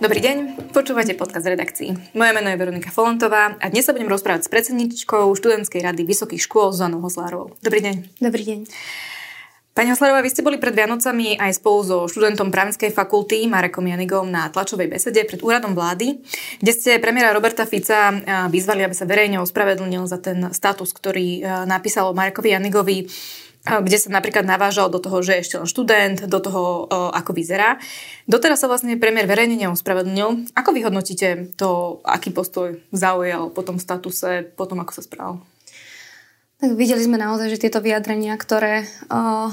Dobrý deň, počúvate podcast redakcií. Moje meno je Veronika Folentová a dnes sa budem rozprávať s predsedničkou študentskej rady Vysokých škôl Zonou Hoslárovou. Dobrý deň. Dobrý deň. Pani Hoslárová, vy ste boli pred Vianocami aj spolu so študentom právnickej fakulty Marekom Janigom na tlačovej besede pred úradom vlády, kde ste premiéra Roberta Fica vyzvali, aby sa verejne ospravedlnil za ten status, ktorý napísal Marekovi Janigovi kde sa napríklad navážal do toho, že je ešte len študent, do toho, ako vyzerá. Doteraz sa vlastne premiér verejne neospravedlnil. Ako vyhodnotíte to, aký postoj zaujal po tom statuse, po tom, ako sa správal? Tak videli sme naozaj, že tieto vyjadrenia, ktoré uh,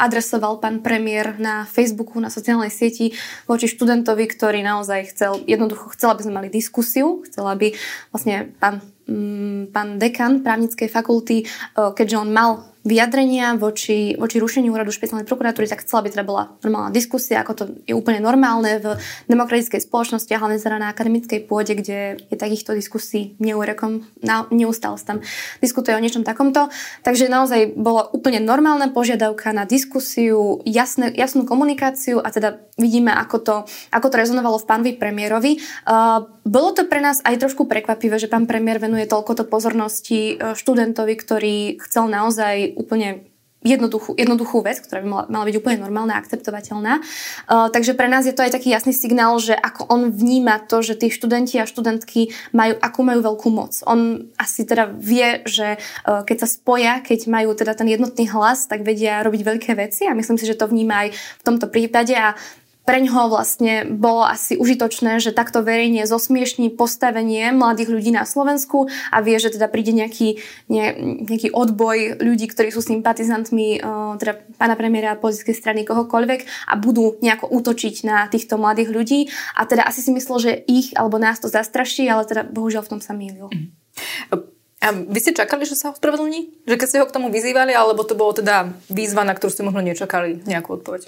adresoval pán premiér na Facebooku, na sociálnej sieti voči študentovi, ktorý naozaj chcel, jednoducho chcel, aby sme mali diskusiu, chcel, aby vlastne pán, um, pán dekan právnickej fakulty, keďže on mal vyjadrenia voči, voči rušeniu úradu špeciálnej prokuratúry, tak chcela by teda bola normálna diskusia, ako to je úplne normálne v demokratickej spoločnosti a hlavne teda na akademickej pôde, kde je takýchto diskusí neúrekom, na, neustále tam diskutuje o niečom takomto. Takže naozaj bola úplne normálna požiadavka na diskusiu, jasné, jasnú komunikáciu a teda vidíme, ako to, ako to rezonovalo v pánovi premiérovi. Uh, bolo to pre nás aj trošku prekvapivé, že pán premiér venuje toľkoto pozornosti uh, študentovi, ktorý chcel naozaj úplne jednoduchú, jednoduchú vec, ktorá by mala, mala byť úplne normálna a akceptovateľná. Uh, takže pre nás je to aj taký jasný signál, že ako on vníma to, že tí študenti a študentky majú, ako majú veľkú moc. On asi teda vie, že uh, keď sa spoja, keď majú teda ten jednotný hlas, tak vedia robiť veľké veci a myslím si, že to vníma aj v tomto prípade a pre ňoho vlastne bolo asi užitočné, že takto verejne zosmiešní postavenie mladých ľudí na Slovensku a vie, že teda príde nejaký, ne, nejaký odboj ľudí, ktorí sú sympatizantmi uh, teda pána premiéra politickej strany kohokoľvek a budú nejako útočiť na týchto mladých ľudí a teda asi si myslel, že ich alebo nás to zastraší, ale teda bohužiaľ v tom sa mýlil. Mm. A vy ste čakali, že sa ospravedlní? Že keď ste ho k tomu vyzývali, alebo to bolo teda výzva, na ktorú ste možno nečakali nejakú odpoveď?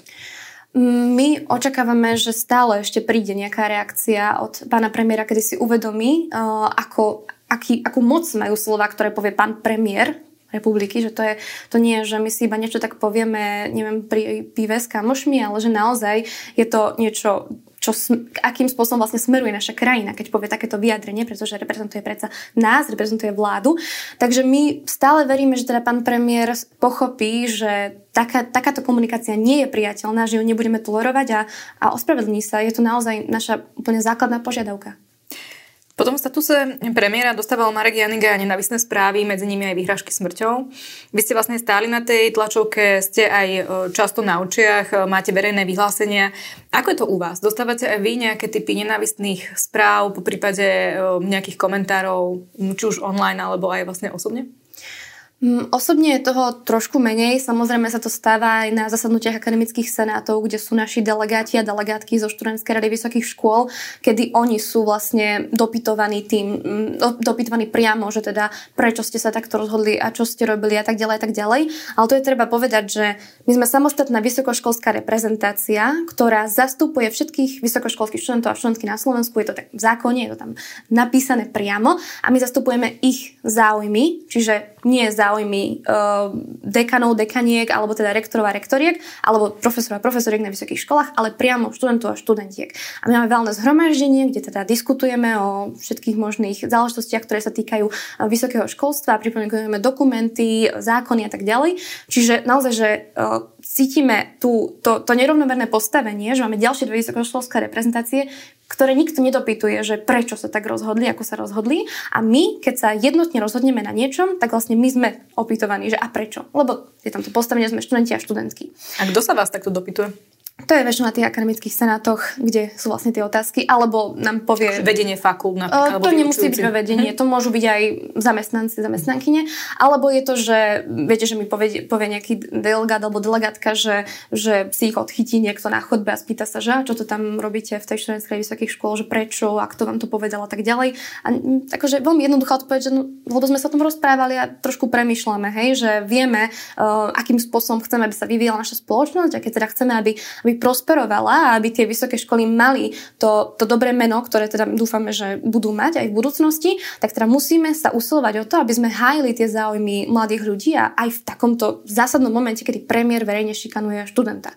My očakávame, že stále ešte príde nejaká reakcia od pána premiéra, kedy si uvedomí, uh, ako, aký, akú moc majú slova, ktoré povie pán premiér republiky, že to, je, to nie je, že my si iba niečo tak povieme, neviem, pri pive s kamošmi, ale že naozaj je to niečo čo, akým spôsobom vlastne smeruje naša krajina, keď povie takéto vyjadrenie, pretože reprezentuje predsa nás, reprezentuje vládu. Takže my stále veríme, že teda pán premiér pochopí, že taká, takáto komunikácia nie je priateľná, že ju nebudeme tolerovať a, a ospravedlní sa. Je to naozaj naša úplne základná požiadavka. Po tom statuse premiéra dostával Marek Janiga nenavisné správy, medzi nimi aj vyhrážky smrťou. Vy ste vlastne stáli na tej tlačovke, ste aj e, často na očiach, e, máte verejné vyhlásenia. Ako je to u vás? Dostávate aj vy nejaké typy nenavistných správ, po prípade e, nejakých komentárov, či už online alebo aj vlastne osobne? Mm, osobne je toho trošku menej. Samozrejme sa to stáva aj na zasadnutiach akademických senátov, kde sú naši delegáti a delegátky zo študentskej rady vysokých škôl, kedy oni sú vlastne dopytovaní tým, mm, dopytovaní priamo, že teda prečo ste sa takto rozhodli a čo ste robili a tak ďalej a tak ďalej. Ale to je treba povedať, že my sme samostatná vysokoškolská reprezentácia, ktorá zastupuje všetkých vysokoškolských študentov a študentky na Slovensku. Je to tak v zákone, je to tam napísané priamo a my zastupujeme ich záujmy, čiže nie záujmy uh, dekanov, dekaniek, alebo teda rektorov a rektoriek, alebo profesorov a profesoriek na vysokých školách, ale priamo študentov a študentiek. A my máme veľné zhromaždenie, kde teda diskutujeme o všetkých možných záležitostiach, ktoré sa týkajú uh, vysokého školstva, pripomienkujeme dokumenty, zákony a tak ďalej. Čiže naozaj, že uh, cítime tú, to, to nerovnomerné postavenie, že máme ďalšie dve vysokoškolské reprezentácie, ktoré nikto nedopytuje, že prečo sa tak rozhodli, ako sa rozhodli. A my, keď sa jednotne rozhodneme na niečom, tak vlastne my sme opytovaní, že a prečo? Lebo je tam to postavenie, sme študenti a študentky. A kto sa vás takto dopytuje? To je väčšinou na tých akademických senátoch, kde sú vlastne tie otázky, alebo nám povie... Vedenie fakult napríklad. To nemusí byť vedenie, to môžu byť aj zamestnanci, zamestnankyne, alebo je to, že viete, že mi povie, povie nejaký delegát alebo delegátka, že, že si ich odchytí niekto na chodbe a spýta sa, že čo to tam robíte v tej študentskej vysokých škôl, že prečo a kto vám to povedal a tak ďalej. A akože veľmi jednoduchá odpoveď, že no, lebo sme sa o tom rozprávali a trošku premyšľame, hej, že vieme, uh, akým spôsobom chceme, aby sa vyvíjala naša spoločnosť a keď teda chceme, aby aby prosperovala a aby tie vysoké školy mali to, to dobré meno, ktoré teda dúfame, že budú mať aj v budúcnosti, tak teda musíme sa usilovať o to, aby sme hájili tie záujmy mladých ľudí a aj v takomto zásadnom momente, kedy premiér verejne šikanuje študenta.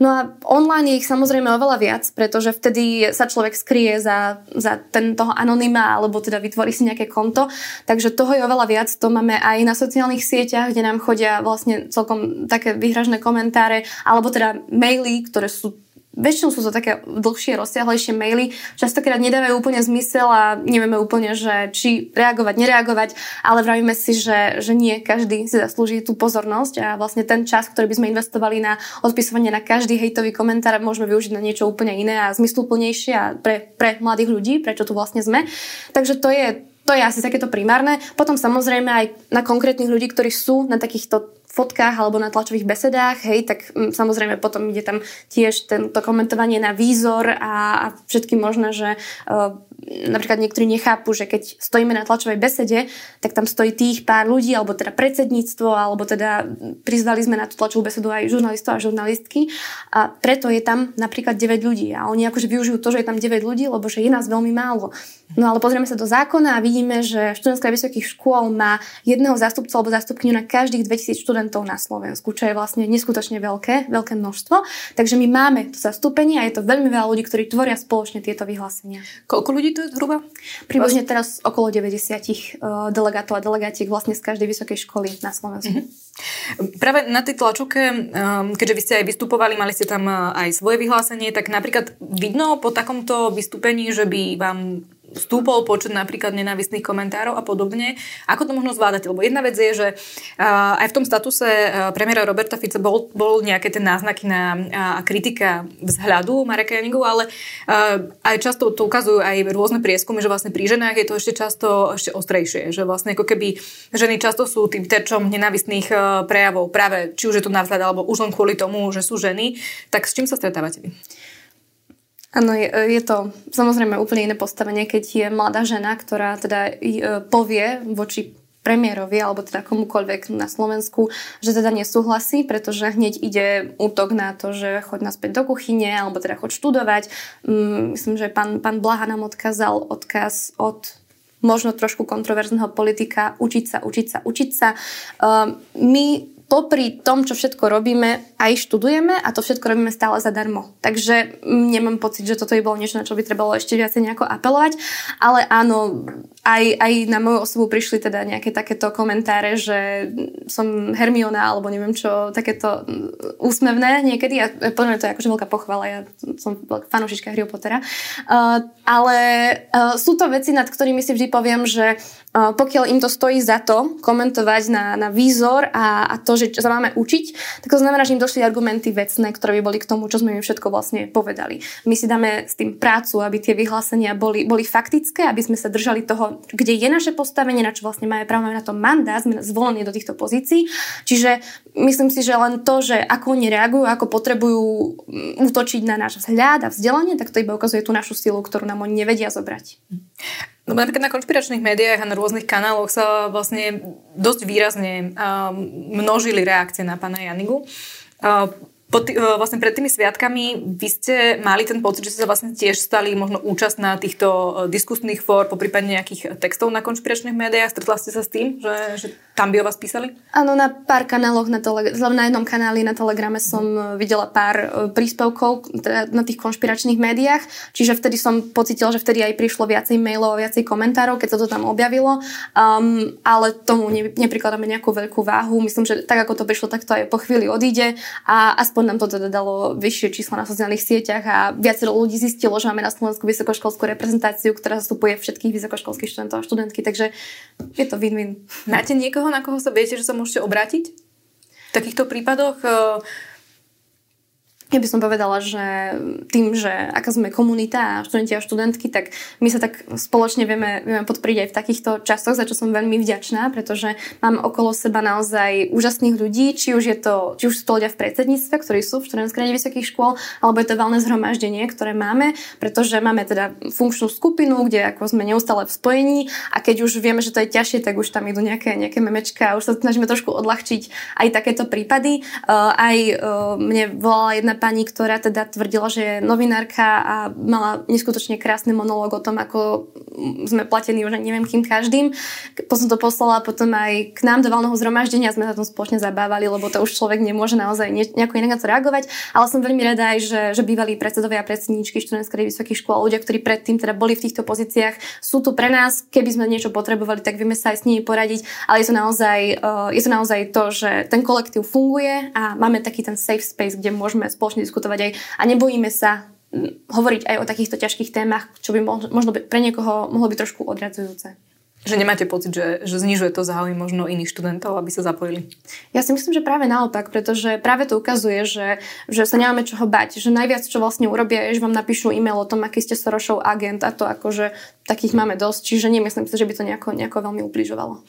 No a online je ich samozrejme oveľa viac, pretože vtedy sa človek skrie za, za ten toho anonyma alebo teda vytvorí si nejaké konto. Takže toho je oveľa viac. To máme aj na sociálnych sieťach, kde nám chodia vlastne celkom také vyhražné komentáre alebo teda maily, ktoré sú väčšinou sú to také dlhšie, rozsiahlejšie maily, častokrát nedávajú úplne zmysel a nevieme úplne, že či reagovať, nereagovať, ale vravíme si, že, že nie každý si zaslúži tú pozornosť a vlastne ten čas, ktorý by sme investovali na odpisovanie na každý hejtový komentár, môžeme využiť na niečo úplne iné a zmysluplnejšie a pre, pre mladých ľudí, prečo tu vlastne sme. Takže to je to je asi takéto primárne. Potom samozrejme aj na konkrétnych ľudí, ktorí sú na takýchto fotkách alebo na tlačových besedách, hej, tak m, mm, samozrejme potom ide tam tiež tento komentovanie na výzor a, a všetky možné, že uh, napríklad niektorí nechápu, že keď stojíme na tlačovej besede, tak tam stojí tých pár ľudí, alebo teda predsedníctvo, alebo teda prizvali sme na tú tlačovú besedu aj žurnalistov a žurnalistky a preto je tam napríklad 9 ľudí a oni akože využijú to, že je tam 9 ľudí, lebo že je nás veľmi málo. No ale pozrieme sa do zákona a vidíme, že študentská vysokých škôl má jedného zástupcu alebo zástupkyňu na každých 2000 študentov na Slovensku, čo je vlastne neskutočne veľké, veľké množstvo. Takže my máme to zastúpenie a je to veľmi veľa ľudí, ktorí tvoria spoločne tieto vyhlásenia. Koľko ľudí to je zhruba? Približne teraz okolo 90 eh, delegátov a delegátiek vlastne z každej vysokej školy na Slovensku. Mm-hmm. Práve na tej tlačovke, ehm, keďže vy ste aj vystupovali, mali ste tam eh, aj svoje vyhlásenie, tak napríklad vidno po takomto vystúpení, že by vám stúpol počet napríklad nenávistných komentárov a podobne. Ako to možno zvládať? Lebo jedna vec je, že aj v tom statuse premiéra Roberta Fica bol, bol nejaké tie náznaky na a kritika vzhľadu Mareka Janigu, ale aj často to ukazujú aj rôzne prieskumy, že vlastne pri ženách je to ešte často ešte ostrejšie, že vlastne ako keby ženy často sú tým terčom nenávistných prejavov práve či už je to navzhľad alebo už len kvôli tomu, že sú ženy. Tak s čím sa stretávate vy? Áno, je, je to samozrejme úplne iné postavenie, keď je mladá žena, ktorá teda e, povie voči premiérovi alebo teda komukoľvek na Slovensku, že teda nesúhlasí, pretože hneď ide útok na to, že choď naspäť do kuchyne alebo teda choď študovať. Mm, myslím, že pán, pán Blaha nám odkázal odkaz od možno trošku kontroverzného politika učiť sa, učiť sa, učiť sa. Uh, my popri tom, čo všetko robíme, aj študujeme a to všetko robíme stále zadarmo. Takže nemám pocit, že toto by bolo niečo, na čo by trebalo ešte viacej nejako apelovať. Ale áno, aj, aj na moju osobu prišli teda nejaké takéto komentáre, že som Hermiona alebo neviem čo, takéto úsmevné niekedy. A podľa mňa to je akože veľká pochvala, ja som fanúšička Harry Pottera. Uh, ale uh, sú to veci, nad ktorými si vždy poviem, že pokiaľ im to stojí za to komentovať na, na výzor a, a to, že sa máme učiť, tak to znamená, že im došli argumenty vecné, ktoré by boli k tomu, čo sme im všetko vlastne povedali. My si dáme s tým prácu, aby tie vyhlásenia boli, boli faktické, aby sme sa držali toho kde je naše postavenie, na čo vlastne máme právo na to mandát, sme zvolení do týchto pozícií. Čiže myslím si, že len to, že ako oni reagujú, ako potrebujú mm, útočiť na náš vzhľad a vzdelanie, tak to iba ukazuje tú našu silu, ktorú nám oni nevedia zobrať. No napríklad na konšpiračných médiách a na rôznych kanáloch sa vlastne dosť výrazne množili reakcie na pána Janigu. Po tý, e, vlastne pred tými sviatkami vy ste mali ten pocit, že ste sa vlastne tiež stali možno účast na týchto e, diskusných fór, po prípade nejakých textov na konšpiračných médiách. Stretla ste sa s tým, že, že tam by o vás písali? Áno, na pár kanáloch, na, tele, na jednom kanáli na Telegrame som e, videla pár príspevkov teda na tých konšpiračných médiách, čiže vtedy som pocitila, že vtedy aj prišlo viacej mailov, viacej komentárov, keď sa to tam objavilo, um, ale tomu ne, neprikladáme nejakú veľkú váhu. Myslím, že tak ako to prišlo, tak to aj po chvíli odíde a aspoň nám to teda dalo vyššie čísla na sociálnych sieťach a viacero ľudí zistilo, že máme na Slovensku vysokoškolskú reprezentáciu, ktorá zastupuje všetkých vysokoškolských študentov a študentky, takže je to win-win. Máte niekoho, na koho sa viete, že sa môžete obrátiť? V takýchto prípadoch ja by som povedala, že tým, že aká sme komunita a študenti a študentky, tak my sa tak spoločne vieme, vieme podporiť aj v takýchto časoch, za čo som veľmi vďačná, pretože mám okolo seba naozaj úžasných ľudí, či už, je to, či už sú to ľudia v predsedníctve, ktorí sú v študentskej rade vysokých škôl, alebo je to valné zhromaždenie, ktoré máme, pretože máme teda funkčnú skupinu, kde ako sme neustále v spojení a keď už vieme, že to je ťažšie, tak už tam idú nejaké, nejaké memečka a už sa snažíme trošku odľahčiť aj takéto prípady. Uh, aj uh, mne volala jedna pani, ktorá teda tvrdila, že je novinárka a mala neskutočne krásny monológ o tom, ako sme platení už neviem kým každým. Potom to poslala potom aj k nám do valného zhromaždenia, sme sa tom spoločne zabávali, lebo to už človek nemôže naozaj nejako inak reagovať. Ale som veľmi rada aj, že, že bývalí predsedovia a predsedničky študentských vysokých škôl, ľudia, ktorí predtým teda boli v týchto pozíciách, sú tu pre nás. Keby sme niečo potrebovali, tak vieme sa aj s nimi poradiť. Ale je to naozaj, uh, je to, naozaj to, že ten kolektív funguje a máme taký ten safe space, kde môžeme spoločne diskutovať aj a nebojíme sa hovoriť aj o takýchto ťažkých témach, čo by možno pre niekoho mohlo byť trošku odradzujúce. Že nemáte pocit, že, že znižuje to záujem možno iných študentov, aby sa zapojili? Ja si myslím, že práve naopak, pretože práve to ukazuje, že, že sa nemáme čoho bať. Že najviac, čo vlastne urobia, je, že vám napíšu e-mail o tom, aký ste Sorosov agent a to akože takých máme dosť. Čiže nemyslím si, že by to nejako, nejako veľmi ubližovalo.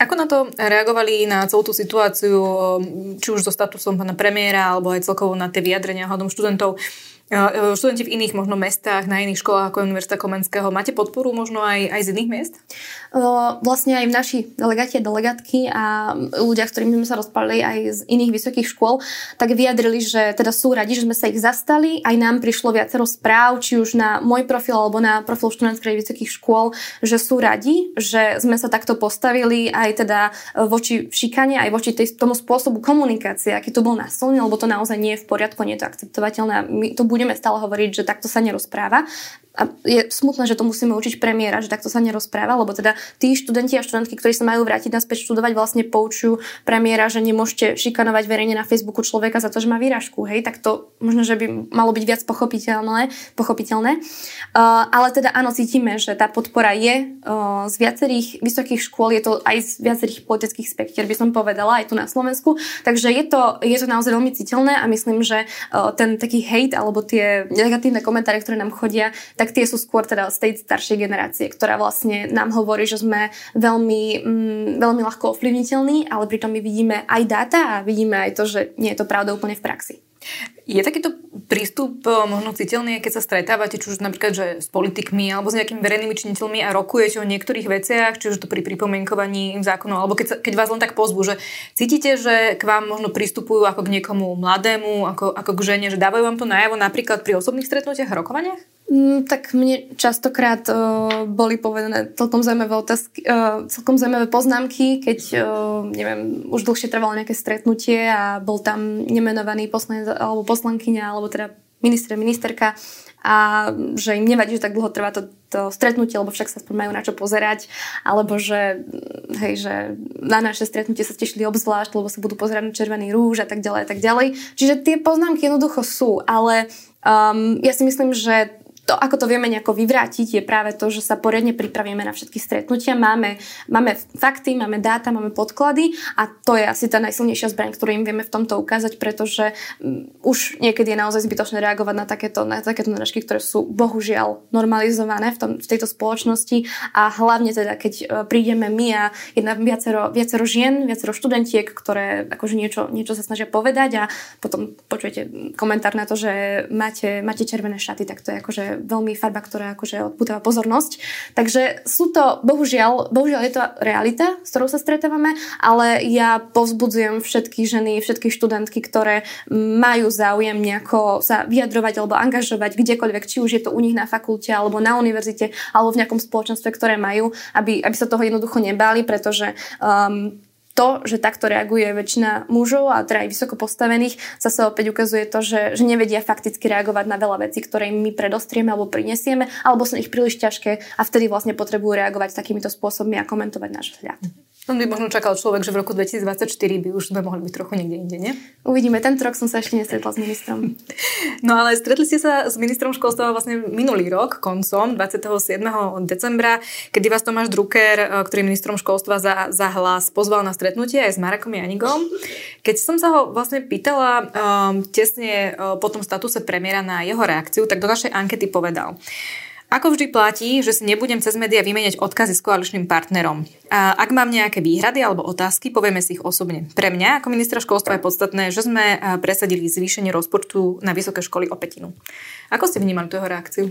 Ako na to reagovali na celú tú situáciu, či už so statusom pána premiéra, alebo aj celkovo na tie vyjadrenia hľadom študentov? E, študenti v iných možno mestách, na iných školách ako Univerzita Komenského, máte podporu možno aj, aj z iných miest? Vlastne aj v naši delegáti a delegátky a ľudia, s ktorými sme sa rozprávali aj z iných vysokých škôl, tak vyjadrili, že teda sú radi, že sme sa ich zastali. Aj nám prišlo viacero správ, či už na môj profil alebo na profil študentských vysokých škôl, že sú radi, že sme sa takto postavili aj teda voči šikane, aj voči tej, tomu spôsobu komunikácie, aký tu bol násilný, lebo to naozaj nie je v poriadku, nie je to akceptovateľné. My to bude budeme stále hovoriť, že takto sa nerozpráva. A je smutné, že to musíme učiť premiéra, že takto sa nerozpráva, lebo teda tí študenti a študentky, ktorí sa majú vrátiť naspäť študovať, vlastne poučujú premiéra, že nemôžete šikanovať verejne na Facebooku človeka za to, že má výražku. Hej, tak to možno, že by malo byť viac pochopiteľné. pochopiteľné. Uh, ale teda áno, cítime, že tá podpora je uh, z viacerých vysokých škôl, je to aj z viacerých politických spektier, by som povedala, aj tu na Slovensku. Takže je to, je to naozaj veľmi citeľné a myslím, že uh, ten taký hate alebo tie negatívne komentáre, ktoré nám chodia, tak tie sú skôr teda z tej staršej generácie, ktorá vlastne nám hovorí, že sme veľmi, mm, veľmi ľahko ovplyvniteľní, ale pritom my vidíme aj dáta a vidíme aj to, že nie je to pravda úplne v praxi. Je takýto prístup eh, možno citeľný, keď sa stretávate, či už napríklad že s politikmi alebo s nejakými verejnými činiteľmi a rokujete o niektorých veciach, či už to pri pripomienkovaní zákonov, alebo keď, sa, keď vás len tak pozbú, že cítite, že k vám možno pristupujú ako k niekomu mladému, ako, ako k žene, že dávajú vám to najavo napríklad pri osobných stretnutiach a rokovaniach? Mm, tak mne častokrát uh, boli povedané celkom zaujímavé otázky, uh, celkom zaujímavé poznámky, keď, uh, neviem, už dlhšie trvalo nejaké stretnutie a bol tam nemenovaný poslanec alebo poslankyňa, alebo teda minister, ministerka a že im nevadí, že tak dlho trvá to, to stretnutie, lebo však sa aspoň majú na čo pozerať, alebo že, hej, že na naše stretnutie sa tešili obzvlášť, lebo sa budú pozerať na červený rúž a tak ďalej a tak ďalej. Čiže tie poznámky jednoducho sú, ale um, ja si myslím, že to, ako to vieme nejako vyvrátiť, je práve to, že sa poriadne pripravíme na všetky stretnutia. Máme, máme fakty, máme dáta, máme podklady a to je asi tá najsilnejšia zbraň, ktorú im vieme v tomto ukázať, pretože um, už niekedy je naozaj zbytočné reagovať na takéto, na takéto narážky, ktoré sú bohužiaľ normalizované v, tom, v tejto spoločnosti a hlavne teda, keď uh, prídeme my a jedna viacero, viacero žien, viacero študentiek, ktoré akože niečo, niečo sa snažia povedať a potom počujete komentár na to, že máte, máte červené šaty, tak to je akože veľmi farba, ktorá akože odputáva pozornosť. Takže sú to, bohužiaľ, bohužiaľ je to realita, s ktorou sa stretávame, ale ja povzbudzujem všetky ženy, všetky študentky, ktoré majú záujem nejako sa vyjadrovať alebo angažovať kdekoľvek, či už je to u nich na fakulte alebo na univerzite alebo v nejakom spoločenstve, ktoré majú, aby, aby sa toho jednoducho nebáli, pretože um, to, že takto reaguje väčšina mužov a teda aj vysoko postavených, zase opäť ukazuje to, že, že nevedia fakticky reagovať na veľa vecí, ktoré im my predostrieme alebo prinesieme, alebo sú ich príliš ťažké a vtedy vlastne potrebujú reagovať takýmito spôsobmi a komentovať náš vzhľad. On by možno čakal človek, že v roku 2024 by už sme mohli byť trochu niekde inde, nie? Uvidíme. Tento rok som sa ešte nestretla s ministrom. No ale stretli ste sa s ministrom školstva vlastne minulý rok, koncom 27. decembra, kedy vás Tomáš Drucker, e, ktorý ministrom školstva za, za hlas, pozval na stretnutie aj s Marekom Janigom. Keď som sa ho vlastne pýtala um, tesne uh, po tom statuse premiéra na jeho reakciu, tak do našej ankety povedal. Ako vždy platí, že si nebudem cez médiá vymeniať odkazy s koaličným partnerom. A ak mám nejaké výhrady alebo otázky, povieme si ich osobne. Pre mňa ako ministra školstva je podstatné, že sme presadili zvýšenie rozpočtu na vysoké školy o petinu. Ako ste vnímali tú reakciu?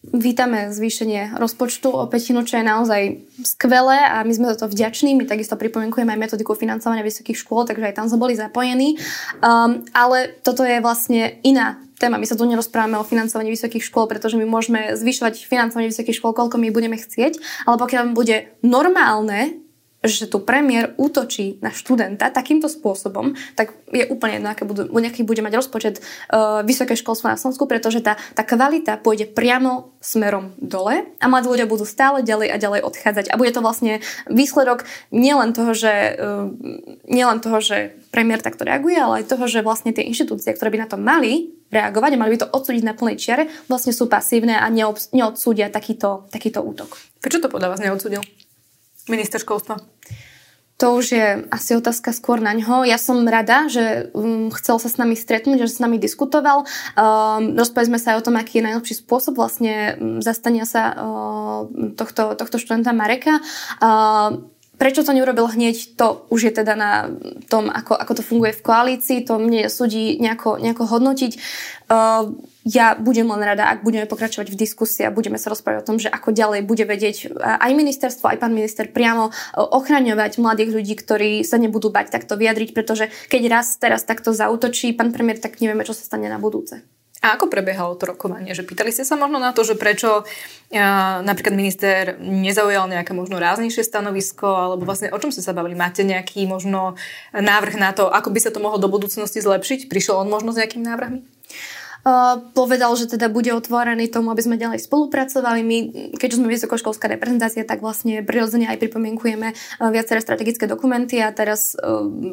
Vítame zvýšenie rozpočtu o petinu, čo je naozaj skvelé a my sme za to vďační. My takisto pripomienkujeme aj metodiku financovania vysokých škôl, takže aj tam sme boli zapojení. Um, ale toto je vlastne iná téma. My sa tu nerozprávame o financovaní vysokých škôl, pretože my môžeme zvyšovať financovanie vysokých škôl, koľko my budeme chcieť, ale pokiaľ bude normálne že tu premiér útočí na študenta takýmto spôsobom, tak je úplne jedno, aké budú, nejaký bude mať rozpočet uh, vysoké školstvo na Slovensku, pretože tá, tá kvalita pôjde priamo smerom dole a mladí ľudia budú stále ďalej a ďalej odchádzať. A bude to vlastne výsledok nielen toho, že, uh, nielen toho, že premiér takto reaguje, ale aj toho, že vlastne tie inštitúcie, ktoré by na to mali reagovať a mali by to odsúdiť na plnej čiare, vlastne sú pasívne a neodsúdia takýto, takýto útok. Prečo to podľa vás neodsúdil? Minister školstva? To už je asi otázka skôr na ňo. Ja som rada, že um, chcel sa s nami stretnúť, že s nami diskutoval. Um, rozprávali sme sa aj o tom, aký je najlepší spôsob vlastne um, zastania sa uh, tohto, tohto študenta Mareka. Uh, Prečo to neurobil hneď, to už je teda na tom, ako, ako to funguje v koalícii, to mne súdi nejako, nejako hodnotiť. Uh, ja budem len rada, ak budeme pokračovať v diskusii a budeme sa rozprávať o tom, že ako ďalej bude vedieť aj ministerstvo, aj pán minister priamo uh, ochraňovať mladých ľudí, ktorí sa nebudú bať takto vyjadriť, pretože keď raz teraz takto zautočí pán premiér, tak nevieme, čo sa stane na budúce. A ako prebiehalo to rokovanie? Že pýtali ste sa možno na to, že prečo napríklad minister nezaujal nejaké možno ráznejšie stanovisko, alebo vlastne o čom ste sa bavili? Máte nejaký možno návrh na to, ako by sa to mohlo do budúcnosti zlepšiť? Prišiel on možno s nejakými návrhmi? Povedal, že teda bude otvorený tomu, aby sme ďalej spolupracovali. My, keďže sme vysokoškolská reprezentácia, tak vlastne prirodzene aj pripomienkujeme viaceré strategické dokumenty a teraz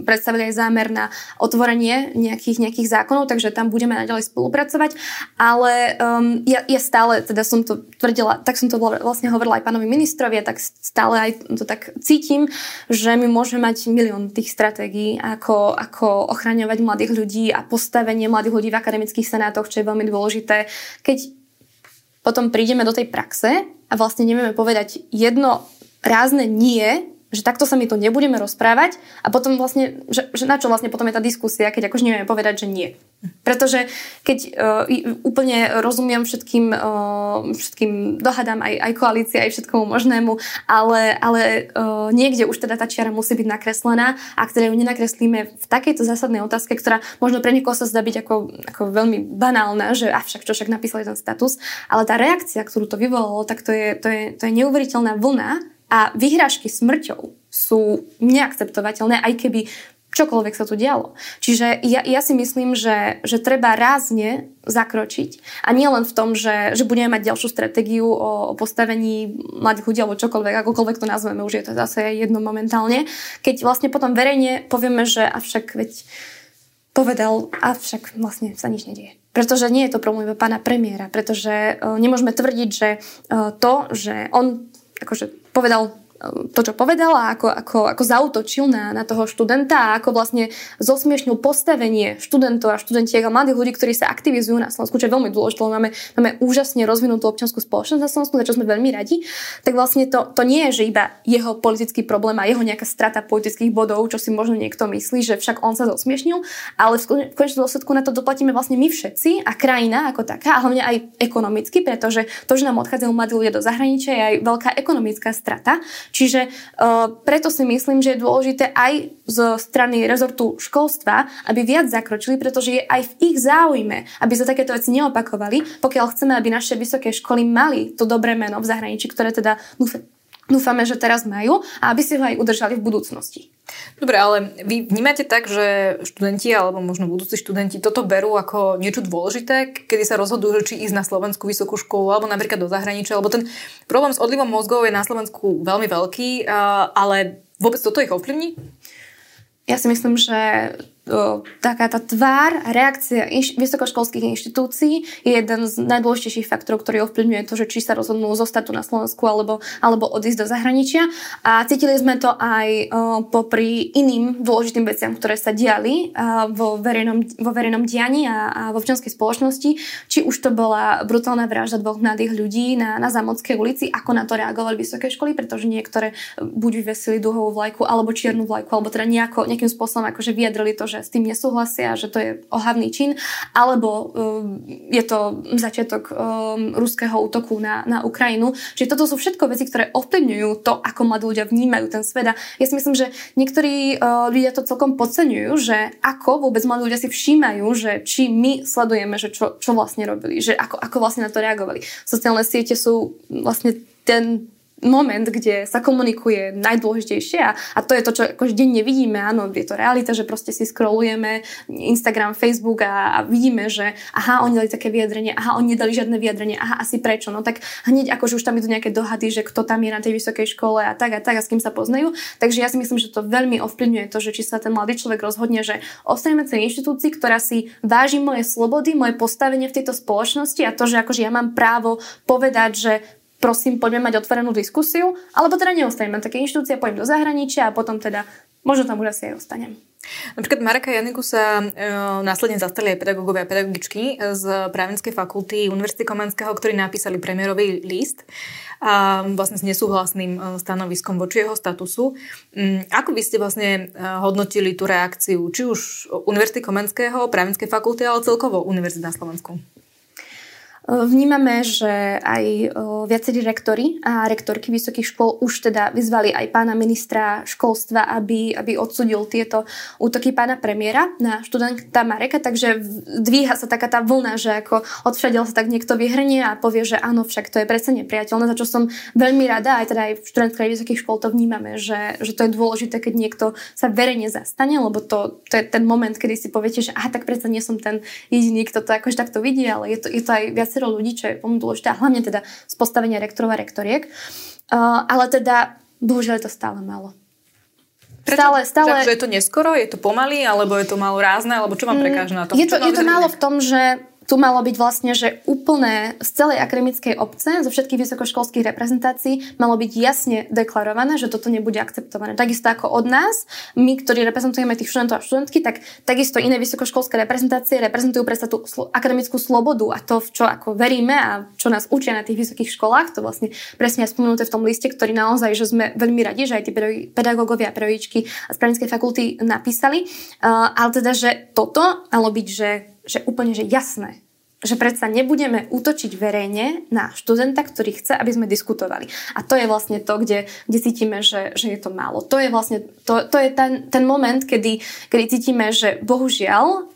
predstavili aj zámer na otvorenie nejakých, nejakých zákonov, takže tam budeme naďalej spolupracovať. Ale um, ja, ja stále, teda som to tvrdila, tak som to vlastne hovorila aj pánovi ministrovi tak stále aj to tak cítim, že my môžeme mať milión tých stratégií, ako, ako ochraňovať mladých ľudí a postavenie mladých ľudí v akademických senátoch štátoch, čo je veľmi dôležité. Keď potom prídeme do tej praxe a vlastne nevieme povedať jedno rázne nie, že takto sa my tu nebudeme rozprávať a potom vlastne, že, že na čo vlastne potom je tá diskusia, keď akože nevieme povedať, že nie. Pretože keď uh, úplne rozumiem všetkým, uh, všetkým dohadám aj, aj koalícii, aj všetkomu možnému, ale, ale uh, niekde už teda tá čiara musí byť nakreslená a teda ju nenakreslíme v takejto zásadnej otázke, ktorá možno pre niekoho sa zdá byť ako, ako veľmi banálna, že avšak čo však napísali ten status, ale tá reakcia, ktorú to vyvolalo, tak to je, to je, to je neuveriteľná vlna a vyhrážky smrťou sú neakceptovateľné, aj keby čokoľvek sa tu dialo. Čiže ja, ja si myslím, že, že treba rázne zakročiť. A nie len v tom, že, že budeme mať ďalšiu stratégiu o, o postavení mladých ľudí alebo čokoľvek, akokoľvek to nazveme, už je to zase jedno momentálne. Keď vlastne potom verejne povieme, že avšak veď povedal, avšak vlastne sa nič nedieje. Pretože nie je to problém pána premiéra, pretože uh, nemôžeme tvrdiť, že uh, to, že on akože povedal to, čo povedal a ako, ako, ako zautočil na, na toho študenta a ako vlastne zosmiešnil postavenie študentov a študentiek a mladých ľudí, ktorí sa aktivizujú na Slovensku, čo je veľmi dôležité, máme, máme úžasne rozvinutú občianskú spoločnosť na Slovensku, za čo sme veľmi radi, tak vlastne to, to nie je, že iba jeho politický problém a jeho nejaká strata politických bodov, čo si možno niekto myslí, že však on sa zosmiešnil, ale v konečnom dôsledku na to doplatíme vlastne my všetci a krajina ako taká a hlavne aj ekonomicky, pretože to, že nám odchádzajú mladí ľudia do zahraničia, je aj veľká ekonomická strata Čiže uh, preto si myslím, že je dôležité aj zo strany rezortu školstva, aby viac zakročili, pretože je aj v ich záujme, aby sa takéto veci neopakovali, pokiaľ chceme, aby naše vysoké školy mali to dobré meno v zahraničí, ktoré teda dúfame, že teraz majú a aby si ho aj udržali v budúcnosti. Dobre, ale vy vnímate tak, že študenti alebo možno budúci študenti toto berú ako niečo dôležité, kedy sa rozhodujú, či ísť na slovenskú vysokú školu alebo napríklad do zahraničia, lebo ten problém s odlivom mozgov je na Slovensku veľmi veľký, ale vôbec toto ich ovplyvní? Ja si myslím, že taká tá tvár, reakcia inš, vysokoškolských inštitúcií je jeden z najdôležitejších faktorov, ktorý ovplyvňuje to, že či sa rozhodnú zostať tu na Slovensku alebo, alebo odísť do zahraničia. A cítili sme to aj o, popri iným dôležitým veciam, ktoré sa diali a, vo, verejnom, vo verejnom dianí a, a vo občianskej spoločnosti. Či už to bola brutálna vražda dvoch mladých ľudí na, na Zámodskej ulici, ako na to reagovali vysoké školy, pretože niektoré buď vyvesili duhovú vlajku alebo čiernu vlajku, alebo teda nejako, nejakým spôsobom akože vyjadrili to, že že s tým nesúhlasia, že to je ohavný čin, alebo um, je to začiatok um, ruského útoku na, na Ukrajinu. Čiže toto sú všetko veci, ktoré ovplyvňujú to, ako mladí ľudia vnímajú ten svet. A ja si myslím, že niektorí uh, ľudia to celkom podceňujú, že ako vôbec mladí ľudia si všímajú, že či my sledujeme, že čo, čo vlastne robili, že ako, ako vlastne na to reagovali. Sociálne siete sú vlastne ten moment, kde sa komunikuje najdôležitejšie a, to je to, čo akože denne vidíme, áno, je to realita, že proste si scrollujeme Instagram, Facebook a, a vidíme, že aha, oni dali také vyjadrenie, aha, oni nedali žiadne vyjadrenie, aha, asi prečo, no tak hneď akože už tam idú nejaké dohady, že kto tam je na tej vysokej škole a tak a tak a s kým sa poznajú, takže ja si myslím, že to veľmi ovplyvňuje to, že či sa ten mladý človek rozhodne, že ostaneme tej inštitúcii, ktorá si váži moje slobody, moje postavenie v tejto spoločnosti a to, že akože ja mám právo povedať, že prosím, poďme mať otvorenú diskusiu, alebo teda neostaneme také inštitúcie, poďme do zahraničia a potom teda možno tam už asi aj ostanem. Napríklad Mareka Janiku sa e, následne zastali aj pedagógovia a pedagogičky z právnickej fakulty Univerzity Komenského, ktorí napísali premiérový list a vlastne s nesúhlasným e, stanoviskom voči jeho statusu. Mm, ako by ste vlastne e, hodnotili tú reakciu, či už Univerzity Komenského, právnickej fakulty, ale celkovo Univerzity na Slovensku? Vnímame, že aj viacerí rektory a rektorky vysokých škôl už teda vyzvali aj pána ministra školstva, aby, aby odsudil tieto útoky pána premiéra na študenta Mareka, takže dvíha sa taká tá vlna, že ako odvšadiel sa tak niekto vyhrnie a povie, že áno, však to je predsa nepriateľné, za čo som veľmi rada, aj teda aj v študentských vysokých škôl to vnímame, že, že to je dôležité, keď niekto sa verejne zastane, lebo to, to je ten moment, kedy si poviete, že aha, tak predsa nie som ten jediný, kto to akože takto vidí, ale je to, je to aj viac viacero ľudí, čo je veľmi dôležité, a hlavne teda z postavenia rektorov a rektoriek. Uh, ale teda, bohužiaľ je to stále málo. Prečo? Stále, stále... Že, že je to neskoro, je to pomaly, alebo je to malo rázne, alebo čo vám mm, prekáže na tom? Je to, je to málo v tom, že tu malo byť vlastne, že úplné z celej akademickej obce, zo všetkých vysokoškolských reprezentácií, malo byť jasne deklarované, že toto nebude akceptované. Takisto ako od nás, my, ktorí reprezentujeme tých študentov a študentky, tak takisto iné vysokoškolské reprezentácie reprezentujú predsa tú slo- akademickú slobodu a to, v čo ako veríme a čo nás učia na tých vysokých školách, to vlastne presne je spomenuté v tom liste, ktorý naozaj, že sme veľmi radi, že aj tí pedagógovia a pedagogičky z právnickej fakulty napísali. Uh, ale teda, že toto malo byť, že že úplne že jasné, že predsa nebudeme útočiť verejne na študenta, ktorý chce, aby sme diskutovali. A to je vlastne to, kde, kde cítime, že, že je to málo. To je vlastne to, to je ten, ten moment, kedy, kedy cítime, že bohužiaľ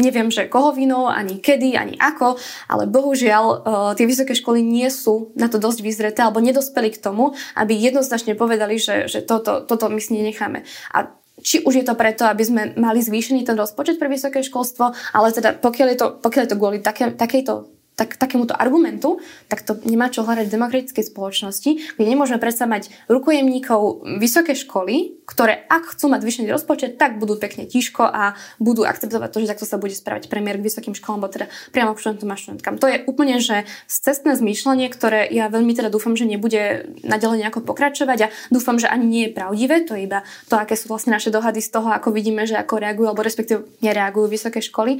neviem, že koho vinou, ani kedy, ani ako, ale bohužiaľ uh, tie vysoké školy nie sú na to dosť vyzreté alebo nedospeli k tomu, aby jednoznačne povedali, že, že toto, toto my si nenecháme. A či už je to preto, aby sme mali zvýšený ten rozpočet pre vysoké školstvo, ale teda pokiaľ je to, pokiaľ je to kvôli také, takejto tak, takémuto argumentu, tak to nemá čo hľadať v demokratickej spoločnosti, kde nemôžeme predsa mať rukojemníkov vysoké školy, ktoré ak chcú mať vyšší rozpočet, tak budú pekne tiško a budú akceptovať to, že takto sa bude správať premiér k vysokým školám, alebo teda priamo k študentom a študentkám. To je úplne, že cestné zmýšľanie, ktoré ja veľmi teda dúfam, že nebude naďalej nejako pokračovať a dúfam, že ani nie je pravdivé, to je iba to, aké sú vlastne naše dohady z toho, ako vidíme, že ako reagujú, alebo respektíve nereagujú vysoké školy.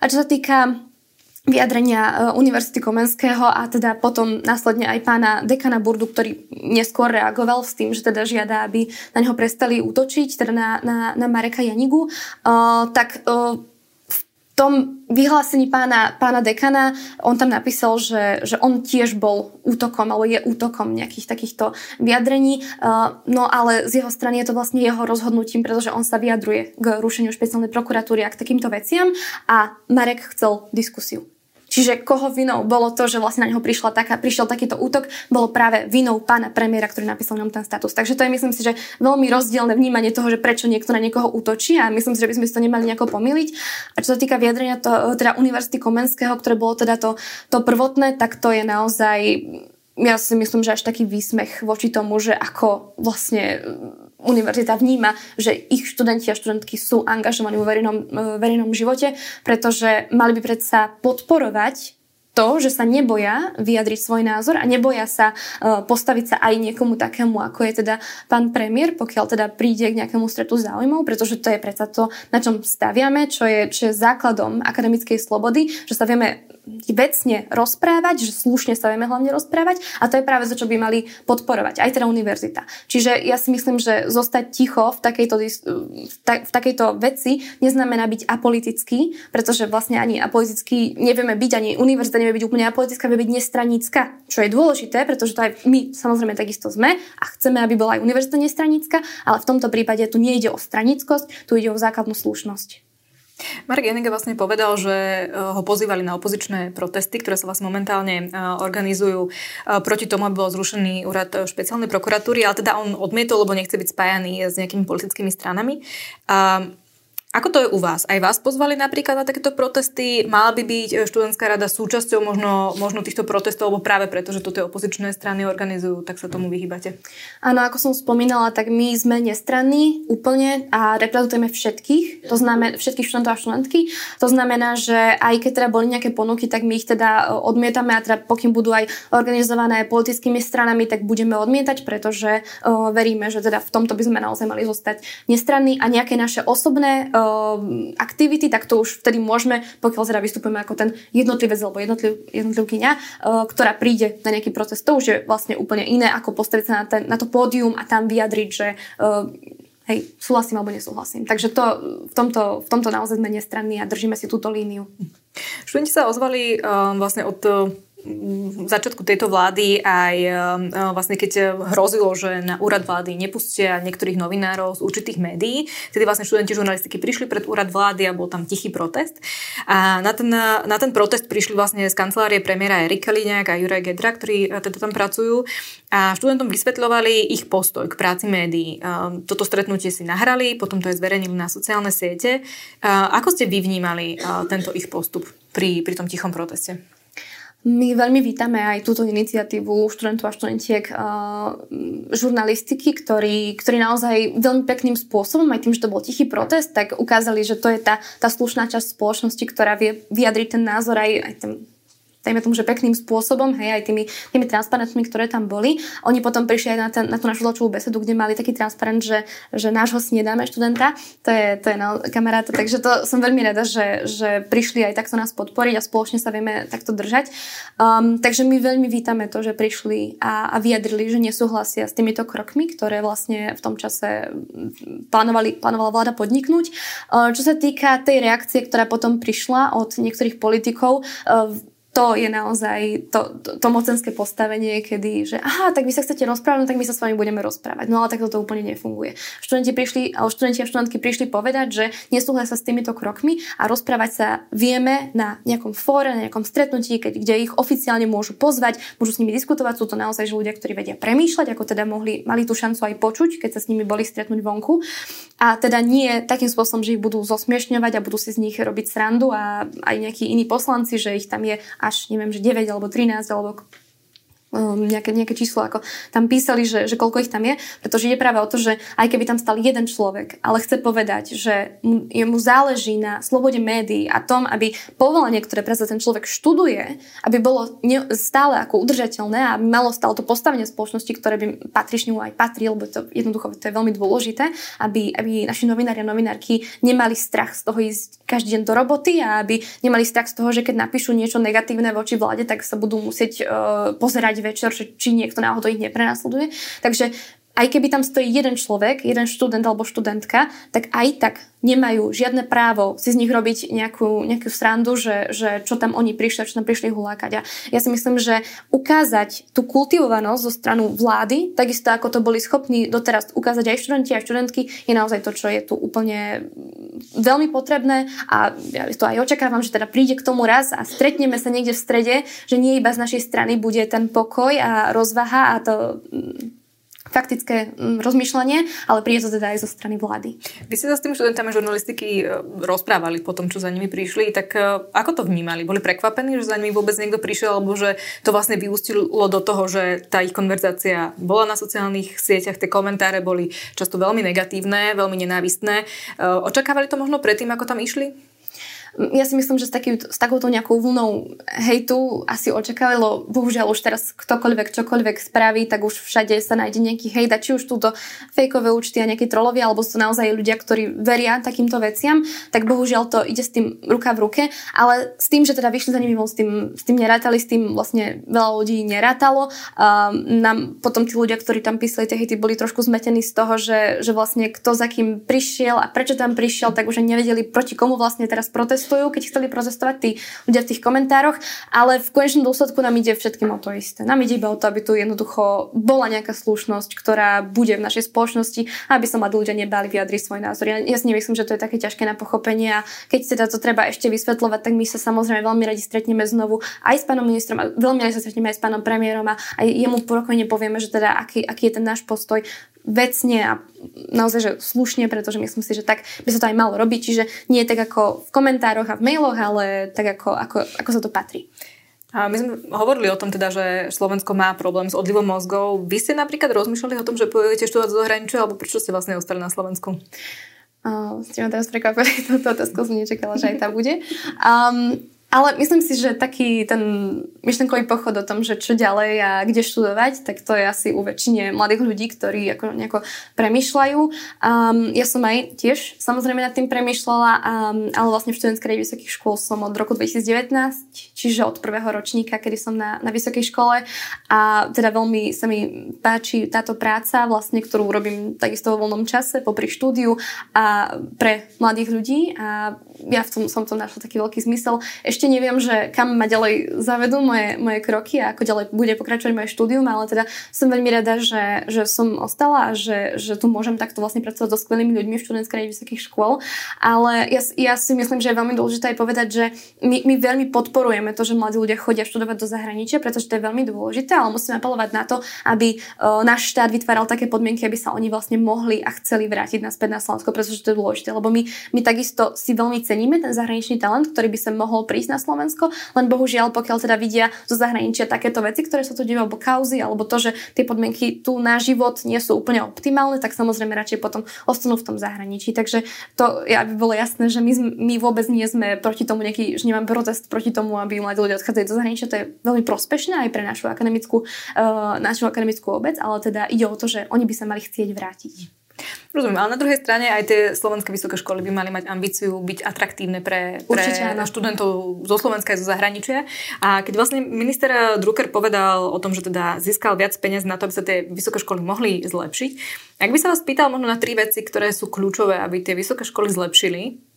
A čo sa týka vyjadrenia e, Univerzity Komenského a teda potom následne aj pána dekana Burdu, ktorý neskôr reagoval s tým, že teda žiada, aby na neho prestali útočiť, teda na, na, na Mareka Janigu, uh, tak uh, tom vyhlásení pána, pána dekana on tam napísal, že, že on tiež bol útokom, alebo je útokom nejakých takýchto vyjadrení, uh, no ale z jeho strany je to vlastne jeho rozhodnutím, pretože on sa vyjadruje k rušeniu špeciálnej prokuratúry a k takýmto veciam a Marek chcel diskusiu. Čiže koho vinou bolo to, že vlastne na neho prišla taká, prišiel takýto útok, bolo práve vinou pána premiéra, ktorý napísal ňom ten status. Takže to je, myslím si, že veľmi rozdielne vnímanie toho, že prečo niekto na niekoho útočí a myslím si, že by sme si to nemali nejako pomýliť. A čo sa týka vyjadrenia to, teda Univerzity Komenského, ktoré bolo teda to, to prvotné, tak to je naozaj ja si myslím, že až taký výsmech voči tomu, že ako vlastne univerzita vníma, že ich študenti a študentky sú angažovaní vo verejnom, e, verejnom živote, pretože mali by predsa podporovať to, že sa neboja vyjadriť svoj názor a neboja sa uh, postaviť sa aj niekomu takému, ako je teda pán premiér, pokiaľ teda príde k nejakému stretu záujmov, pretože to je predsa to, na čom staviame, čo je, čo je základom akademickej slobody, že sa vieme vecne rozprávať, že slušne sa vieme hlavne rozprávať a to je práve to, čo by mali podporovať, aj teda univerzita. Čiže ja si myslím, že zostať ticho v takejto, v takejto veci neznamená byť apolitický, pretože vlastne ani apolitický nevieme byť, ani univerzita nevie byť úplne apolitická, vie byť nestranická, čo je dôležité, pretože to aj my samozrejme takisto sme a chceme, aby bola aj univerzita nestranická, ale v tomto prípade tu nejde o stranickosť, tu ide o základnú slušnosť. Marek Jeniga vlastne povedal, že eh, ho pozývali na opozičné protesty, ktoré sa vlastne momentálne eh, organizujú eh, proti tomu, aby bol zrušený úrad špeciálnej prokuratúry, ale teda on odmietol, lebo nechce byť spájaný s nejakými politickými stranami. Ako to je u vás? Aj vás pozvali napríklad na takéto protesty? Mala by byť e, študentská rada súčasťou možno, možno týchto protestov, alebo práve preto, že toto opozičné strany organizujú, tak sa tomu vyhýbate? Áno, ako som spomínala, tak my sme nestranní úplne a reprezentujeme všetkých, to znamená všetkých študentov a študentky. To znamená, že aj keď teda boli nejaké ponuky, tak my ich teda e, odmietame a teda pokým budú aj organizované politickými stranami, tak budeme odmietať, pretože uh, veríme, že teda v tomto by sme naozaj mali zostať nestranní a nejaké naše osobné aktivity, tak to už vtedy môžeme, pokiaľ teda vystupujeme ako ten jednotlivec alebo jednotliv, jednotlivkyňa, uh, ktorá príde na nejaký proces. To už je vlastne úplne iné, ako postaviť sa na, ten, na to pódium a tam vyjadriť, že uh, hej, súhlasím alebo nesúhlasím. Takže to, v, tomto, v tomto naozaj sme nestranní a držíme si túto líniu. Študenti sa ozvali uh, vlastne od v začiatku tejto vlády aj e, vlastne keď hrozilo, že na úrad vlády nepustia niektorých novinárov z určitých médií, tedy vlastne študenti žurnalistiky prišli pred úrad vlády a bol tam tichý protest. A na ten, na ten protest prišli vlastne z kancelárie premiéra Erika Liňák a Juraj Gedra, ktorí e, teda tam pracujú a študentom vysvetľovali ich postoj k práci médií. E, toto stretnutie si nahrali, potom to je zverejnili na sociálne siete. Ako ste vy vnímali tento ich postup pri, pri tom tichom proteste? My veľmi vítame aj túto iniciatívu študentov a študentiek uh, žurnalistiky, ktorí, ktorí naozaj veľmi pekným spôsobom, aj tým, že to bol tichý protest, tak ukázali, že to je tá, tá slušná časť spoločnosti, ktorá vie vyjadriť ten názor aj, aj ten dajme tomu, že pekným spôsobom, hej, aj tými, tými transparentmi, ktoré tam boli. Oni potom prišli aj na, ten, na tú našu tlačovú besedu, kde mali taký transparent, že, že nášho si nedáme študenta. To je, to je na kamaráta, takže to som veľmi rada, že, že prišli aj takto nás podporiť a spoločne sa vieme takto držať. Um, takže my veľmi vítame to, že prišli a, a vyjadrili, že nesúhlasia s týmito krokmi, ktoré vlastne v tom čase plánovali, plánovala vláda podniknúť. Uh, čo sa týka tej reakcie, ktorá potom prišla od niektorých politikov, uh, to je naozaj to, to, to mocenské postavenie, kedy, že aha, tak vy sa chcete rozprávať, no tak my sa s vami budeme rozprávať. No ale takto to úplne nefunguje. Študenti, prišli, ale študenti a študentky prišli povedať, že nesúhlasia s týmito krokmi a rozprávať sa vieme na nejakom fóre, na nejakom stretnutí, keď, kde ich oficiálne môžu pozvať, môžu s nimi diskutovať. Sú to naozaj že ľudia, ktorí vedia premýšľať, ako teda mohli, mali tú šancu aj počuť, keď sa s nimi boli stretnúť vonku. A teda nie takým spôsobom, že ich budú zosmiešňovať a budú si z nich robiť srandu a aj nejakí iní poslanci, že ich tam je až neviem, že 9 alebo 13 alebo um, nejaké, nejaké číslo, ako tam písali, že, že koľko ich tam je, pretože ide práve o to, že aj keby tam stal jeden človek, ale chce povedať, že mu, mu záleží na slobode médií a tom, aby povolanie, ktoré predsa ten človek študuje, aby bolo ne, stále ako udržateľné a malo stále to postavenie spoločnosti, ktoré by patrične aj patrí, lebo to jednoducho to je veľmi dôležité, aby, aby naši novinári a novinárky nemali strach z toho ísť každý deň do roboty a aby nemali strach z toho, že keď napíšu niečo negatívne voči vláde, tak sa budú musieť uh, pozerať večer, či niekto náhodou ich neprenasleduje. Takže aj keby tam stojí jeden človek, jeden študent alebo študentka, tak aj tak nemajú žiadne právo si z nich robiť nejakú, nejakú srandu, že, že čo tam oni prišli, čo tam prišli hulákať. A ja si myslím, že ukázať tú kultivovanosť zo stranu vlády, takisto ako to boli schopní doteraz ukázať aj študenti, aj študentky, je naozaj to, čo je tu úplne veľmi potrebné a ja to aj očakávam, že teda príde k tomu raz a stretneme sa niekde v strede, že nie iba z našej strany bude ten pokoj a rozvaha a to faktické mm, rozmýšľanie, ale príde to teda aj zo strany vlády. Vy ste sa s tými študentami žurnalistiky e, rozprávali po tom, čo za nimi prišli, tak e, ako to vnímali? Boli prekvapení, že za nimi vôbec niekto prišiel, alebo že to vlastne vyústilo do toho, že tá ich konverzácia bola na sociálnych sieťach, tie komentáre boli často veľmi negatívne, veľmi nenávistné. E, očakávali to možno predtým, ako tam išli? Ja si myslím, že s, taký, s takouto nejakou vlnou hejtu asi očakávalo, bohužiaľ už teraz ktokoľvek čokoľvek spraví, tak už všade sa nájde nejaký hejt. Či už túto fejkové účty a nejaké trolovia, alebo sú naozaj ľudia, ktorí veria takýmto veciam, tak bohužiaľ to ide s tým ruka v ruke, ale s tým, že teda vyšli za nimi s tým, s tým nerátali, s tým vlastne veľa ľudí nerátalo. Nám potom tí ľudia, ktorí tam písali tie hejty, boli trošku zmetení z toho, že, že vlastne kto za kým prišiel a prečo tam prišiel, tak už nevedeli, proti komu vlastne teraz protestujú, keď chceli protestovať tí ľudia v tých komentároch, ale v konečnom dôsledku nám ide všetkým o to isté. Nám ide iba o to, aby tu jednoducho bola nejaká slušnosť, ktorá bude v našej spoločnosti, aby sa mladí ľudia nebali vyjadriť svoj názor. Ja, ja si nemyslím, že to je také ťažké na pochopenie a keď teda to treba ešte vysvetľovať, tak my sa samozrejme veľmi radi stretneme znovu aj s pánom ministrom, a veľmi radi sa stretneme aj s pánom premiérom a aj jemu pokojne povieme, že teda aký, aký je ten náš postoj vecne a naozaj že slušne, pretože myslím si, že tak by sa to aj malo robiť, čiže nie tak ako v komentároch a v mailoch, ale tak ako, ako, ako sa to patrí. A my sme hovorili o tom teda, že Slovensko má problém s odlivom mozgov. Vy ste napríklad rozmýšľali o tom, že pôjdete študovať do zahraničia, alebo prečo ste vlastne ostali na Slovensku? Uh, ste ma teraz prekvapili, toto otázku som nečakala, že aj tá bude. Um, ale myslím si, že taký ten myšlenkový pochod o tom, že čo ďalej a kde študovať, tak to je asi u väčšine mladých ľudí, ktorí ako nejako premyšľajú. Um, ja som aj tiež samozrejme nad tým premyšľala, um, ale vlastne v študentskej vysokých škôl som od roku 2019, čiže od prvého ročníka, kedy som na, na vysokej škole a teda veľmi sa mi páči táto práca, vlastne, ktorú robím takisto vo voľnom čase, popri štúdiu a pre mladých ľudí a ja v tom, som v tom našla taký veľký zmysel. Ešte neviem, že kam ma ďalej zavedú moje, moje kroky a ako ďalej bude pokračovať moje štúdium, ale teda som veľmi rada, že, že som ostala a že, že tu môžem takto vlastne pracovať so skvelými ľuďmi v študentskej vysokých škôl. Ale ja, ja si myslím, že je veľmi dôležité aj povedať, že my, my veľmi podporujeme to, že mladí ľudia chodia študovať do zahraničia, pretože to je veľmi dôležité, ale musíme apelovať na to, aby uh, náš štát vytváral také podmienky, aby sa oni vlastne mohli a chceli vrátiť naspäť na Slovensko, pretože to je dôležité, lebo my, my takisto si veľmi ceníme ten zahraničný talent, ktorý by sa mohol prísť na Slovensko, len bohužiaľ, pokiaľ teda vidia zo zahraničia takéto veci, ktoré sa tu dejú, alebo kauzy, alebo to, že tie podmienky tu na život nie sú úplne optimálne, tak samozrejme radšej potom ostanú v tom zahraničí. Takže to ja by bolo jasné, že my, my vôbec nie sme proti tomu nejaký, že nemám protest proti tomu, aby mladí ľudia odchádzali do zahraničia. To je veľmi prospešné aj pre našu akademickú, uh, našu akademickú obec, ale teda ide o to, že oni by sa mali chcieť vrátiť. Rozumiem, ale na druhej strane aj tie slovenské vysoké školy by mali mať ambíciu byť atraktívne pre, pre študentov zo Slovenska aj zo zahraničia. A keď vlastne minister Drucker povedal o tom, že teda získal viac peniaz na to, aby sa tie vysoké školy mohli zlepšiť, ak by sa vás pýtal možno na tri veci, ktoré sú kľúčové, aby tie vysoké školy zlepšili,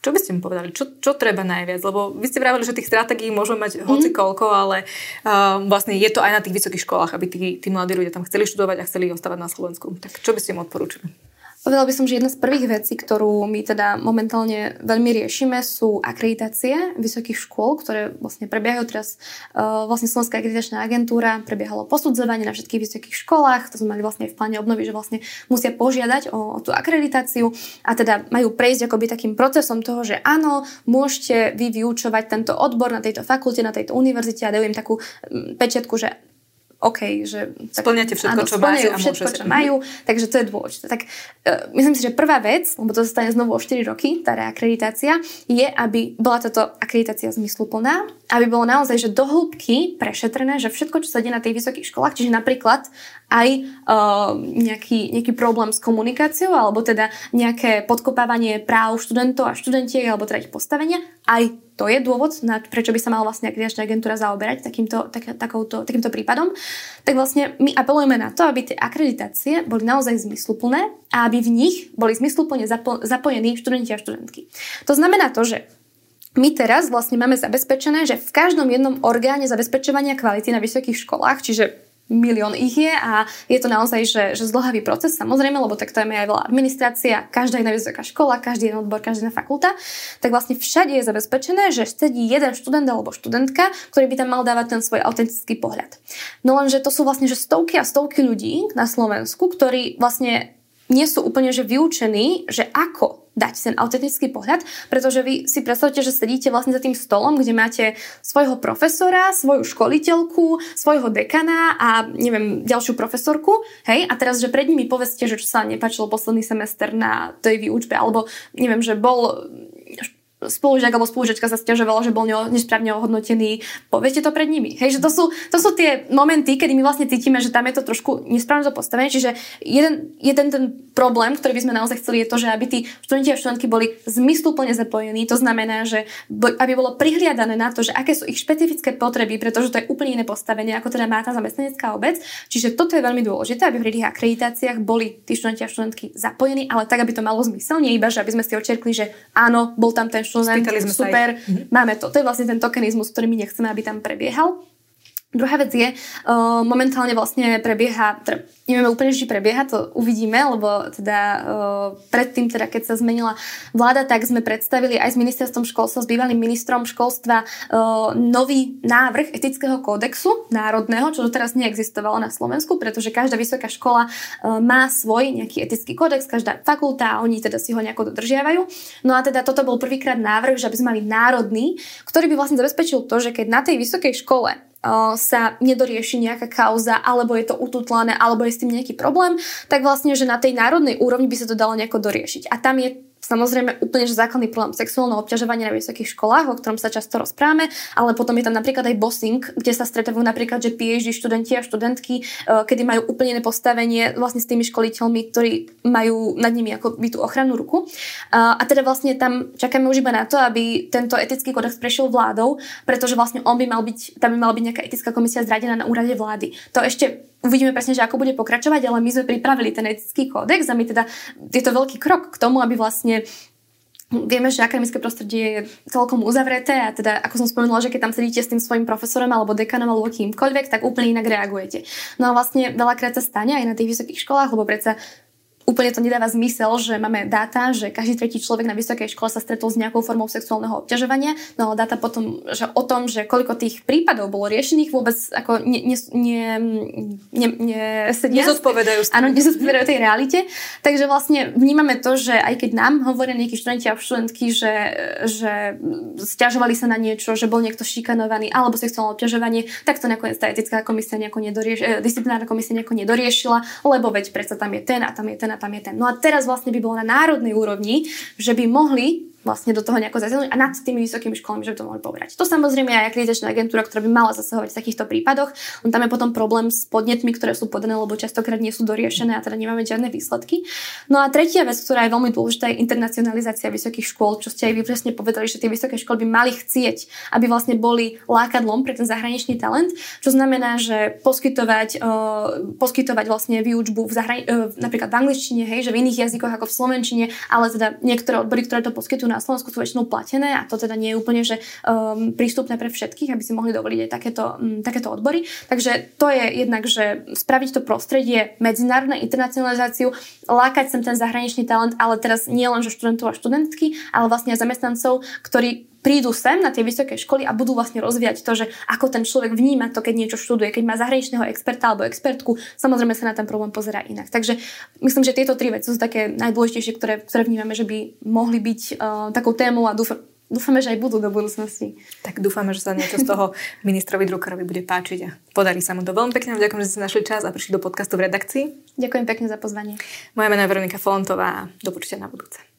čo by ste mu povedali? Čo, čo treba najviac? Lebo vy ste vravili, že tých stratégií môžeme mať hoci mm. koľko, ale uh, vlastne je to aj na tých vysokých školách, aby tí, tí mladí ľudia tam chceli študovať a chceli ostávať na Slovensku. Tak čo by ste mu odporúčili? Povedala by som, že jedna z prvých vecí, ktorú my teda momentálne veľmi riešime, sú akreditácie vysokých škôl, ktoré vlastne prebiehajú teraz. Uh, vlastne Slovenská akreditačná agentúra prebiehalo posudzovanie na všetkých vysokých školách, to sme mali vlastne v pláne obnovy, že vlastne musia požiadať o, o tú akreditáciu a teda majú prejsť akoby takým procesom toho, že áno, môžete vy vyučovať tento odbor na tejto fakulte, na tejto univerzite a dajú im takú pečiatku, že OK, že... Tak, splňate všetko, áno, čo máte a všetko, čo majú, takže to je dôležité. Tak uh, myslím si, že prvá vec, lebo to zostane znovu o 4 roky, tá reakreditácia, je, aby bola táto akreditácia zmysluplná, aby bolo naozaj, že do hĺbky prešetrené, že všetko, čo sa deje na tých vysokých školách, čiže napríklad aj uh, nejaký, nejaký problém s komunikáciou, alebo teda nejaké podkopávanie práv študentov a študentiek, alebo teda ich postavenia, aj to je dôvod, na, prečo by sa mala vlastne akreditačná agentúra zaoberať takýmto, tak, takouto, takýmto prípadom. Tak vlastne my apelujeme na to, aby tie akreditácie boli naozaj zmysluplné a aby v nich boli zmysluplne zapo- zapojení študenti a študentky. To znamená to, že my teraz vlastne máme zabezpečené, že v každom jednom orgáne zabezpečovania kvality na vysokých školách, čiže milión ich je a je to naozaj že, že zdlhavý proces, samozrejme, lebo tak to je aj veľa administrácia, každá jedna vysoká škola, každý jeden odbor, každá jedna fakulta, tak vlastne všade je zabezpečené, že sedí jeden študent alebo študentka, ktorý by tam mal dávať ten svoj autentický pohľad. No lenže to sú vlastne že stovky a stovky ľudí na Slovensku, ktorí vlastne nie sú úplne že vyučení, že ako dať ten autentický pohľad, pretože vy si predstavte, že sedíte vlastne za tým stolom, kde máte svojho profesora, svoju školiteľku, svojho dekana a neviem, ďalšiu profesorku, hej, a teraz, že pred nimi povedzte, že čo sa nepáčilo posledný semester na tej výučbe, alebo neviem, že bol spolužiak alebo spolužiačka sa stiažovala, že bol nesprávne ohodnotený, poviete to pred nimi. Hej, že to sú, to sú tie momenty, kedy my vlastne cítime, že tam je to trošku nesprávne postavené. Čiže jeden, jeden ten problém, ktorý by sme naozaj chceli, je to, že aby tí študenti a študentky boli zmysluplne zapojení. To znamená, že aby bolo prihliadané na to, že aké sú ich špecifické potreby, pretože to je úplne iné postavenie, ako teda má tá zamestnanecká obec. Čiže toto je veľmi dôležité, aby v tých akreditáciách boli tí študenti a študentky zapojení, ale tak, aby to malo zmysel, nie iba, že aby sme si očerkli, že áno, bol tam ten študent, super, mhm. máme to. To je vlastne ten tokenizmus, ktorý my nechceme, aby tam prebiehal. Druhá vec je, uh, momentálne vlastne prebieha, teda nevieme úplne, či prebieha, to uvidíme, lebo teda uh, predtým, teda keď sa zmenila vláda, tak sme predstavili aj s ministerstvom školstva, s bývalým ministrom školstva uh, nový návrh etického kódexu národného, čo doteraz neexistovalo na Slovensku, pretože každá vysoká škola má svoj nejaký etický kódex, každá fakulta oni teda si ho nejako dodržiavajú. No a teda toto bol prvýkrát návrh, že aby sme mali národný, ktorý by vlastne zabezpečil to, že keď na tej vysokej škole sa nedorieši nejaká kauza, alebo je to ututlané, alebo je s tým nejaký problém, tak vlastne, že na tej národnej úrovni by sa to dalo nejako doriešiť. A tam je Samozrejme úplne že základný problém sexuálneho obťažovania na vysokých školách, o ktorom sa často rozprávame, ale potom je tam napríklad aj bossing, kde sa stretávajú napríklad, že PhD študenti a študentky, e, kedy majú úplne iné postavenie vlastne s tými školiteľmi, ktorí majú nad nimi ako by tú ochrannú ruku. A teda vlastne tam čakáme už iba na to, aby tento etický kodex prešiel vládou, pretože vlastne on by mal byť, tam by mala byť nejaká etická komisia zradená na úrade vlády. To ešte uvidíme presne, že ako bude pokračovať, ale my sme pripravili ten etický kódex a my teda, je to veľký krok k tomu, aby vlastne Vieme, že akademické prostredie je celkom uzavreté a teda, ako som spomenula, že keď tam sedíte s tým svojim profesorom alebo dekanom alebo kýmkoľvek, tak úplne inak reagujete. No a vlastne veľakrát sa stane aj na tých vysokých školách, lebo predsa úplne to nedáva zmysel, že máme dáta, že každý tretí človek na vysokej škole sa stretol s nejakou formou sexuálneho obťažovania, no ale dáta potom, že o tom, že koľko tých prípadov bolo riešených, vôbec ako ne, ne, ne, ne, ne sedia. Nezodpovedajú. Áno, nezodpovedajú tej realite. Takže vlastne vnímame to, že aj keď nám hovoria nejakí študenti a študentky, že, že stiažovali sa na niečo, že bol niekto šikanovaný alebo sexuálne obťažovanie, tak to nakoniec tá etická komisia nejako nedorieš, eh, disciplinárna komisia nejako nedoriešila, lebo veď predsa tam je ten a tam je ten a tam je ten. No a teraz vlastne by bolo na národnej úrovni, že by mohli vlastne do toho nejako zasiahnuť a nad tými vysokými školami, že by to mohli pobrať. To samozrejme aj akreditačná agentúra, ktorá by mala zasahovať v takýchto prípadoch. Len tam je potom problém s podnetmi, ktoré sú podané, lebo častokrát nie sú doriešené a teda nemáme žiadne výsledky. No a tretia vec, ktorá je veľmi dôležitá, je internacionalizácia vysokých škôl, čo ste aj vy presne povedali, že tie vysoké školy by mali chcieť, aby vlastne boli lákadlom pre ten zahraničný talent, čo znamená, že poskytovať, uh, poskytovať vlastne výučbu v zahrani- uh, napríklad v angličtine, hej, že v iných jazykoch ako v slovenčine, ale teda niektoré odbory, ktoré to poskytujú na Slovensku sú väčšinou platené a to teda nie je úplne že um, prístupné pre všetkých, aby si mohli dovoliť aj takéto, um, takéto odbory. Takže to je jednak, že spraviť to prostredie medzinárodné internacionalizáciu, lákať sem ten zahraničný talent, ale teraz nie len že študentov a študentky, ale vlastne aj zamestnancov, ktorí prídu sem na tie vysoké školy a budú vlastne rozvíjať to, že ako ten človek vníma to, keď niečo študuje, keď má zahraničného experta alebo expertku, samozrejme sa na ten problém pozerá inak. Takže myslím, že tieto tri veci sú také najdôležitejšie, ktoré, ktoré vnímame, že by mohli byť uh, takou témou a dúfam, dúfame, že aj budú do budúcnosti. Tak dúfame, že sa niečo z toho ministrovi Druckerovi bude páčiť a podarí sa mu to. Veľmi pekne ďakujem, že ste našli čas a prišli do podcastu v redakcii. Ďakujem pekne za pozvanie. Moje meno je Veronika Fontová a do na budúce.